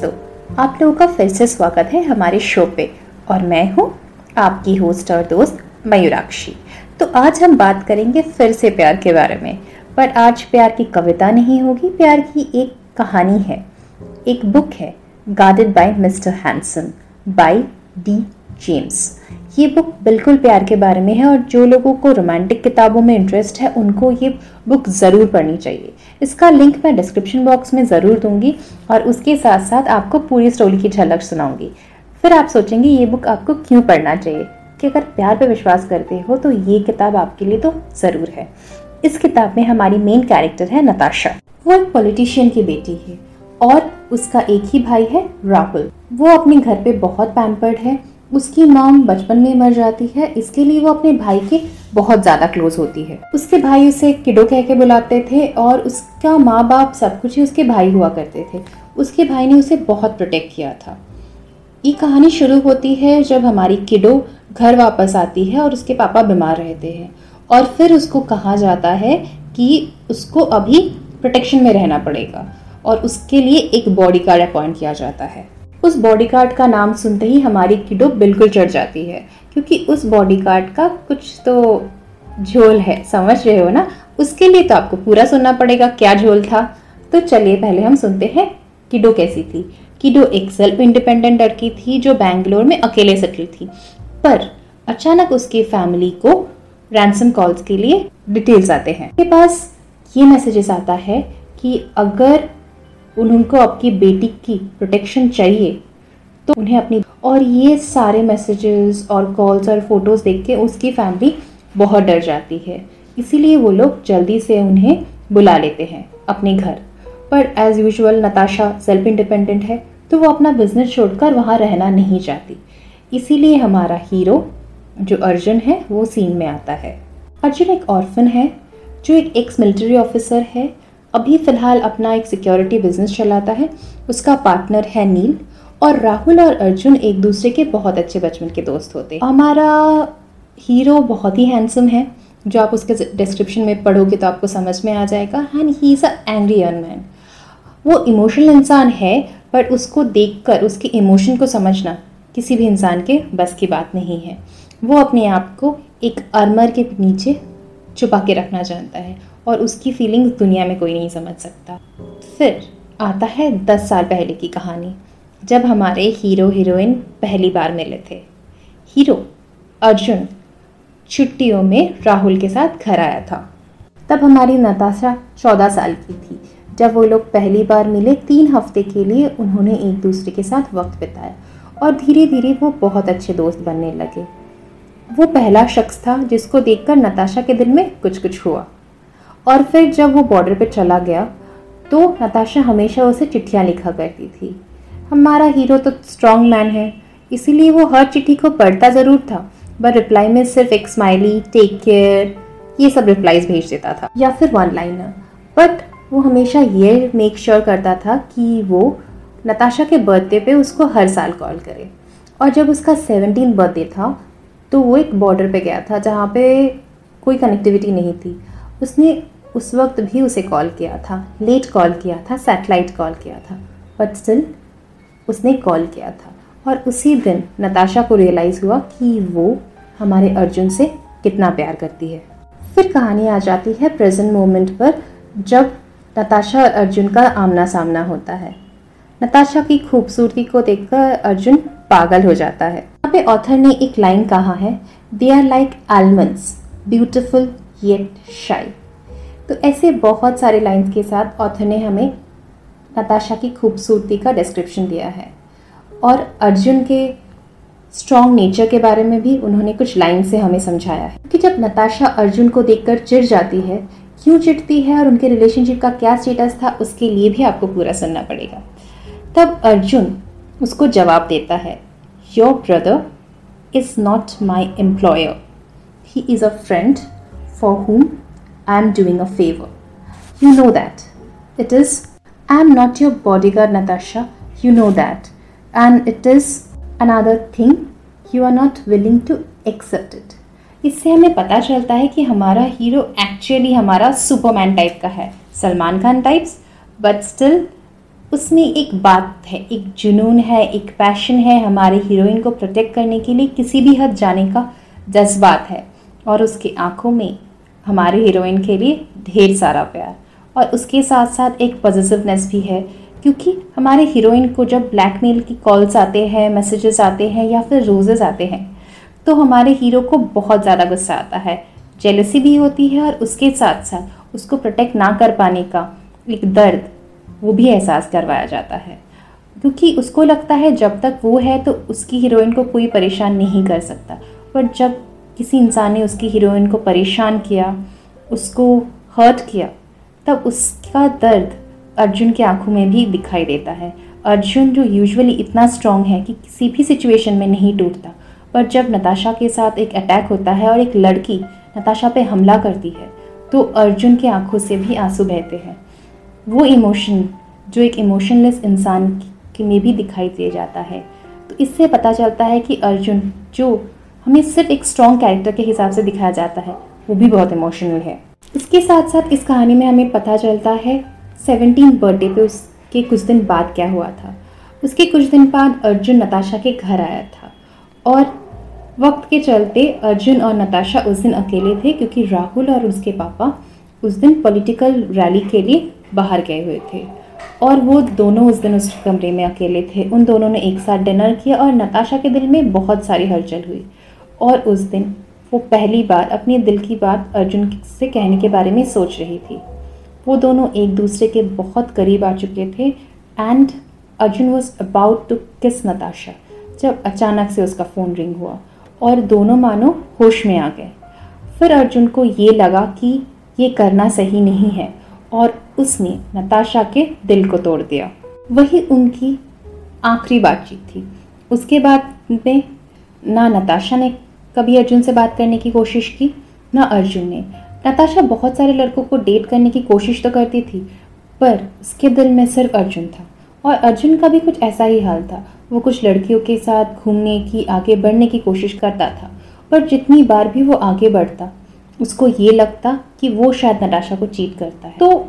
दोस्तों आप लोगों का फिर से स्वागत है हमारे शो पे। और मैं हूँ आपकी होस्ट और दोस्त मयूराक्षी। तो आज हम बात करेंगे फिर से प्यार के बारे में। पर आज प्यार की कविता नहीं होगी, प्यार की एक कहानी है। एक बुक है guarded by mister Hanson by D James ये बुक बिल्कुल प्यार के बारे में है और जो लोगों को रोमांटिक किताबों में इंटरेस्ट है, उनको ये बुक ज़रूर पढ़नी चाहिए। इसका लिंक मैं डिस्क्रिप्शन बॉक्स में ज़रूर दूँगी और उसके साथ साथ आपको पूरी स्टोरी की झलक सुनाऊँगी। फिर आप सोचेंगे, ये बुक आपको क्यों पढ़ना चाहिए? कि अगर प्यार पर विश्वास करते हो तो ये किताब आपके लिए तो ज़रूर है। इस किताब में हमारी मेन कैरेक्टर है नताशा। वो एक पॉलिटिशियन की बेटी है और उसका एक ही भाई है राहुल। वो अपने घर पे बहुत पैम्पर्ड है उसकी मॉम बचपन में मर जाती है, इसके लिए वो अपने भाई के बहुत ज़्यादा क्लोज होती है। उसके भाई उसे किडो कह के बुलाते थे और उसका माँ बाप सब कुछ ही उसके भाई हुआ करते थे। उसके भाई ने उसे बहुत प्रोटेक्ट किया था। ये कहानी शुरू होती है जब हमारी किडो घर वापस आती है और उसके पापा बीमार रहते हैं और फिर उसको कहा जाता है कि उसको अभी प्रोटेक्शन में रहना पड़ेगा और उसके लिए एक बॉडी गार्ड अपॉइंट किया जाता है। उस बॉडीगार्ड का नाम सुनते ही हमारी किडो बिल्कुल चढ़ जाती है, क्योंकि उस बॉडीगार्ड का कुछ तो झोल है, समझ रहे हो ना? उसके लिए तो आपको पूरा सुनना पड़ेगा क्या झोल था। तो चलिए पहले हम सुनते हैं किडो कैसी थी। किडो एक सेल्फ इंडिपेंडेंट लड़की थी जो बैंगलोर में अकेले सेटल थी। पर अचानक उसकी फैमिली को रैंसम कॉल्स के लिए डिटेल्स आते हैं। के पास ये मैसेजेस आता है कि अगर उनको आपकी बेटी की प्रोटेक्शन चाहिए तो उन्हें अपनी और ये सारे मैसेजेस और कॉल्स और फ़ोटोज़ देख के उसकी फैमिली बहुत डर जाती है। इसीलिए वो लोग जल्दी से उन्हें बुला लेते हैं अपने घर। पर as usual Natasha self independent है तो वो अपना बिज़नेस छोड़कर वहाँ रहना नहीं चाहती। इसीलिए हमारा हीरो जो अर्जुन है, वो सीन में आता है। अर्जुन एक ऑर्फन है, जो एक एक्स मिलिट्री ऑफिसर है अभी फ़िलहाल अपना एक सिक्योरिटी बिज़नेस चलाता है। उसका पार्टनर है नील और राहुल और अर्जुन एक दूसरे के बहुत अच्छे बचपन के दोस्त होते हैं। हमारा हीरो बहुत ही हैंडसम है। जो आप उसके डिस्क्रिप्शन में पढ़ोगे तो आपको समझ में आ जाएगा। And he is a angry young man वो इमोशनल इंसान है पर उसको देखकर, उसके इमोशन को समझना किसी भी इंसान के बस की बात नहीं है। वो अपने आप को एक अरमर के नीचे छुपा के रखना जानता है। और उसकी फीलिंग्स दुनिया में कोई नहीं समझ सकता। फिर आता है दस साल पहले की कहानी, जब हमारे हीरो हीरोइन पहली बार मिले थे। हीरो अर्जुन छुट्टियों में राहुल के साथ घर आया था। तब हमारी नताशा चौदह साल की थी। जब वो लोग पहली बार मिले तीन हफ़्ते के लिए, उन्होंने एक दूसरे के साथ वक्त बिताया और धीरे धीरे वो बहुत अच्छे दोस्त बनने लगे। वो पहला शख्स था जिसको देखकर नताशा के दिल में कुछ कुछ हुआ। और फिर जब वो बॉर्डर पे चला गया तो नताशा हमेशा उसे चिट्ठियाँ लिखा करती थी। हमारा हीरो तो स्ट्रॉन्ग मैन है, इसीलिए वो हर चिट्ठी को पढ़ता ज़रूर था, पर रिप्लाई में सिर्फ़ एक स्माइली टेक केयर ये सब रिप्लाईज भेज देता था, या फिर वन लाइनर बट वो हमेशा ये मेक श्योर sure करता था कि वो नताशा के बर्थडे पे उसको हर साल कॉल करे। और जब उसका सेवनटीन बर्थडे था तो वो एक बॉर्डर पे गया था, जहाँ पे कोई कनेक्टिविटी नहीं थी। उसने उस वक्त भी उसे कॉल किया था। लेट कॉल किया था, सैटेलाइट कॉल किया था बट स्टिल उसने कॉल किया था। और उसी दिन नताशा को रियलाइज़ हुआ कि वो हमारे अर्जुन से कितना प्यार करती है। फिर कहानी आ जाती है प्रेजेंट मोमेंट पर, जब नताशा और अर्जुन का आमना सामना होता है। नताशा की खूबसूरती को देखकर अर्जुन पागल हो जाता है। यहाँ पे ऑथर ने एक लाइन कहा है they are like almonds beautiful yet shy तो ऐसे बहुत सारे लाइन्स के साथ ऑथर ने हमें नताशा की खूबसूरती का डिस्क्रिप्शन दिया है। और अर्जुन के स्ट्रॉन्ग नेचर के बारे में भी उन्होंने कुछ लाइन से हमें समझाया है। कि जब नताशा अर्जुन को देखकर चिढ़ जाती है, क्यों चिढ़ती है और उनके रिलेशनशिप का क्या स्टेटस था, उसके लिए भी आपको पूरा सुनना पड़ेगा। तब अर्जुन उसको जवाब देता है your brother is not my employer he is a friend for whom I am doing a favor. You know that. It is, I am not your bodyguard, Natasha. You know that. And it is another thing, you are not willing to accept it. इससे हमें पता चलता है कि हमारा hero actually हमारा superman type का है Salman Khan types but still उसमें एक बात है एक जुनून है एक पैशन है हमारे हीरोइन को प्रोटेक्ट करने के लिए किसी भी हद जाने का जज्बात है और उसकी आँखों में हमारे हीरोइन के लिए ढेर सारा प्यार। और उसके साथ साथ एक पॉजिटिवनेस भी है, क्योंकि हमारे हीरोइन को जब ब्लैकमेल की कॉल्स आते हैं मैसेजेस आते हैं, या फिर रोजेज़ आते हैं तो हमारे हीरो को बहुत ज़्यादा गुस्सा आता है। जेलसी भी होती है और उसके साथ साथ उसको प्रोटेक्ट ना कर पाने का एक दर्द, वो भी एहसास करवाया जाता है। क्योंकि उसको लगता है जब तक वो है तो उसकी हीरोइन को कोई परेशान नहीं कर सकता। पर जब किसी इंसान ने उसकी हीरोइन को परेशान किया, उसको हर्ट किया, तब उसका दर्द अर्जुन की आँखों में भी दिखाई देता है। अर्जुन जो यूजुअली इतना स्ट्रांग है कि किसी भी सिचुएशन में नहीं टूटता, पर जब नताशा के साथ एक अटैक होता है और एक लड़की नताशा पे हमला करती है तो अर्जुन की आँखों से भी आँसू बहते हैं। वो इमोशन जो एक इमोशनलेस इंसान के में भी दिखाई दे जाता है। तो इससे पता चलता है कि अर्जुन जो हमें सिर्फ़ एक स्ट्रॉन्ग कैरेक्टर के हिसाब से दिखाया जाता है। वो भी बहुत इमोशनल है। इसके साथ साथ इस कहानी में हमें पता चलता है सेवनटीन बर्थडे पे उसके कुछ दिन बाद क्या हुआ था। उसके कुछ दिन बाद अर्जुन नताशा के घर आया था और वक्त के चलते अर्जुन और नताशा उस दिन अकेले थे क्योंकि राहुल और उसके पापा उस दिन पॉलिटिकल रैली के लिए बाहर गए हुए थे और वो दोनों उस दिन उस कमरे में अकेले थे। उन दोनों ने एक साथ डिनर किया और नताशा के दिल में बहुत सारी हलचल हुई। और उस दिन वो पहली बार अपने दिल की बात अर्जुन से कहने के बारे में सोच रही थी। वो दोनों एक दूसरे के बहुत करीब आ चुके थे and Arjun was about to kiss Natasha जब अचानक से उसका फ़ोन रिंग हुआ और दोनों मानो होश में आ गए। फिर अर्जुन को ये लगा कि ये करना सही नहीं है और उसने नताशा के दिल को तोड़ दिया। वही उनकी आखिरी बातचीत थी। उसके बाद में ना नताशा ने कभी अर्जुन से बात करने की कोशिश की? ना अर्जुन ने। नताशा बहुत सारे लड़कों को डेट करने की कोशिश तो करती थी, पर उसके दिल में सिर्फ़ अर्जुन था। और अर्जुन का भी कुछ ऐसा ही हाल था। वो कुछ लड़कियों के साथ घूमने की, आगे बढ़ने की कोशिश करता था, पर जितनी बार भी वो आगे बढ़ता, उसको ये लगता कि वो शायद नताशा को चीट करता है। तो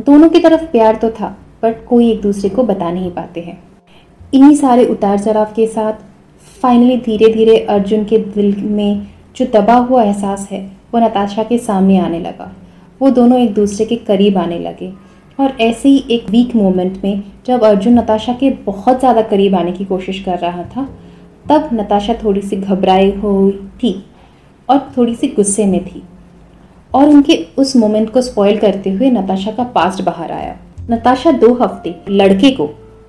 दोनों की तरफ़ प्यार तो था बट कोई एक दूसरे को बता नहीं पाते हैं। इन्हीं सारे उतार चढ़ाव के साथ फाइनली धीरे धीरे अर्जुन के दिल में जो दबा हुआ एहसास है, वो नताशा के सामने आने लगा। वो दोनों एक दूसरे के करीब आने लगे। और ऐसे ही एक वीक मोमेंट में जब अर्जुन नताशा के बहुत ज़्यादा करीब आने की कोशिश कर रहा था, तब नताशा थोड़ी सी घबराई हुई थी और थोड़ी सी गुस्से में थी। और उनके उस मोमेंट को स्पॉइल करते हुए नताशा का पास्ट बाहर आया। नताशा दो हफ़्ते लड़के को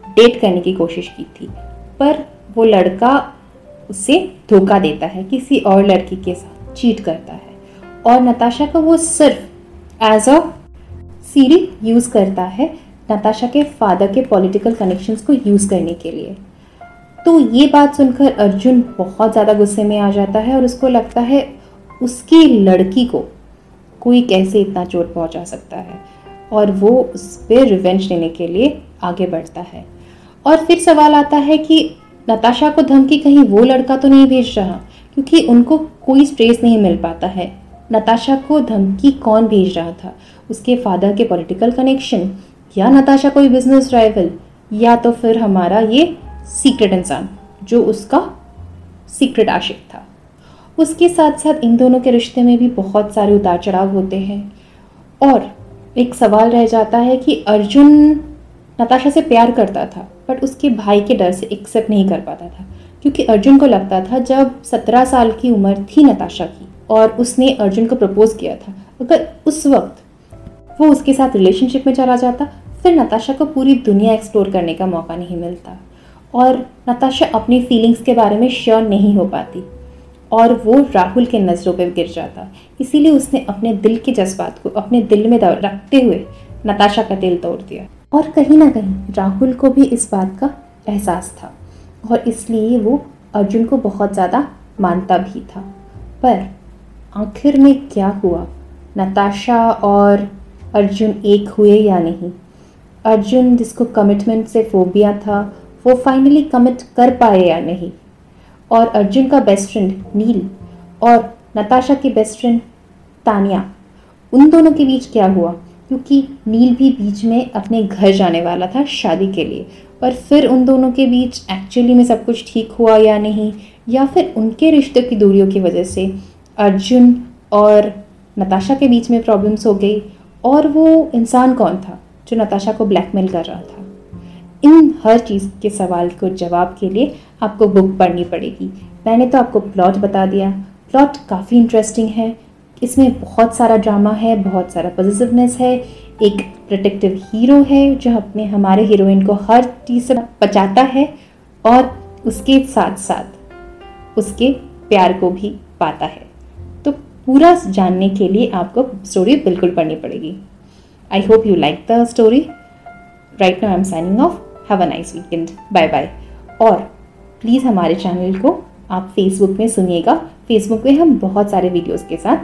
डेट करने की कोशिश की थी, पर वो लड़का उसे धोखा देता है, किसी और लड़की के साथ चीट करता है। और नताशा को वो सिर्फ़ एज अ सीरी यूज़ करता है, नताशा के फादर के पॉलिटिकल कनेक्शंस को यूज़ करने के लिए। तो ये बात सुनकर अर्जुन बहुत ज़्यादा गुस्से में आ जाता है और उसको लगता है उसकी लड़की को कोई कैसे इतना चोट पहुँचा सकता है। और वो उस पर रिवेंज लेने के लिए आगे बढ़ता है। और फिर सवाल आता है कि नताशा को धमकी कहीं वो लड़का तो नहीं भेज रहा, क्योंकि उनको कोई स्ट्रेस नहीं मिल पाता है। नताशा को धमकी कौन भेज रहा था? उसके फादर के पॉलिटिकल कनेक्शन या नताशा कोई बिज़नेस राइवल या तो फिर हमारा ये सीक्रेट इंसान, जो उसका सीक्रेट आशिक था। उसके साथ साथ इन दोनों के रिश्ते में भी बहुत सारे उतार चढ़ाव होते हैं। और एक सवाल रह जाता है कि अर्जुन नताशा से प्यार करता था बट उसके भाई के डर से एक्सेप्ट नहीं कर पाता था, क्योंकि अर्जुन को लगता था जब सत्रह साल की उम्र थी नताशा की, और उसने अर्जुन को प्रपोज किया था, अगर उस वक्त वो उसके साथ रिलेशनशिप में चला जाता, फिर नताशा को पूरी दुनिया एक्सप्लोर करने का मौका नहीं मिलता। और नताशा अपनी फीलिंग्स के बारे में श्योर नहीं हो पाती, और वो राहुल के नज़रों पर गिर जाता। इसीलिए उसने अपने दिल के जज्बात को अपने दिल में रखते हुए नताशा का दिल तोड़ दिया। और कहीं ना कहीं राहुल को भी इस बात का एहसास था और इसलिए वो अर्जुन को बहुत ज़्यादा मानता भी था। पर आखिर में क्या हुआ? नताशा और अर्जुन एक हुए या नहीं? अर्जुन जिसको कमिटमेंट से फोबिया था, वो फाइनली कमिट कर पाए या नहीं? और अर्जुन का बेस्ट फ्रेंड नील और नताशा की बेस्ट फ्रेंड तानिया, उन दोनों के बीच क्या हुआ? क्योंकि नील भी बीच में अपने घर जाने वाला था शादी के लिए। और फिर उन दोनों के बीच एक्चुअली में सब कुछ ठीक हुआ या नहीं, या फिर उनके रिश्ते की दूरियों की वजह से अर्जुन और नताशा के बीच में प्रॉब्लम्स हो गई और वो इंसान कौन था जो नताशा को ब्लैकमेल कर रहा था? इन हर चीज़ के सवाल को जवाब के लिए आपको बुक पढ़नी पड़ेगी। मैंने तो आपको प्लॉट बता दिया। प्लॉट काफ़ी इंटरेस्टिंग है। इसमें बहुत सारा ड्रामा है, बहुत सारा पॉजिटिवनेस है। एक प्रोटेक्टिव हीरो है, जो अपने, हमारे हीरोइन को हर चीज़ से बचाता है और उसके साथ साथ उसके प्यार को भी पाता है। तो पूरा जानने के लिए आपको स्टोरी बिल्कुल पढ़नी पड़ेगी। I hope you like the story right now I am signing off have a nice weekend bye bye और प्लीज़ हमारे चैनल को आप फेसबुक में सुनिएगा। फेसबुक पे हम बहुत सारे वीडियोस के साथ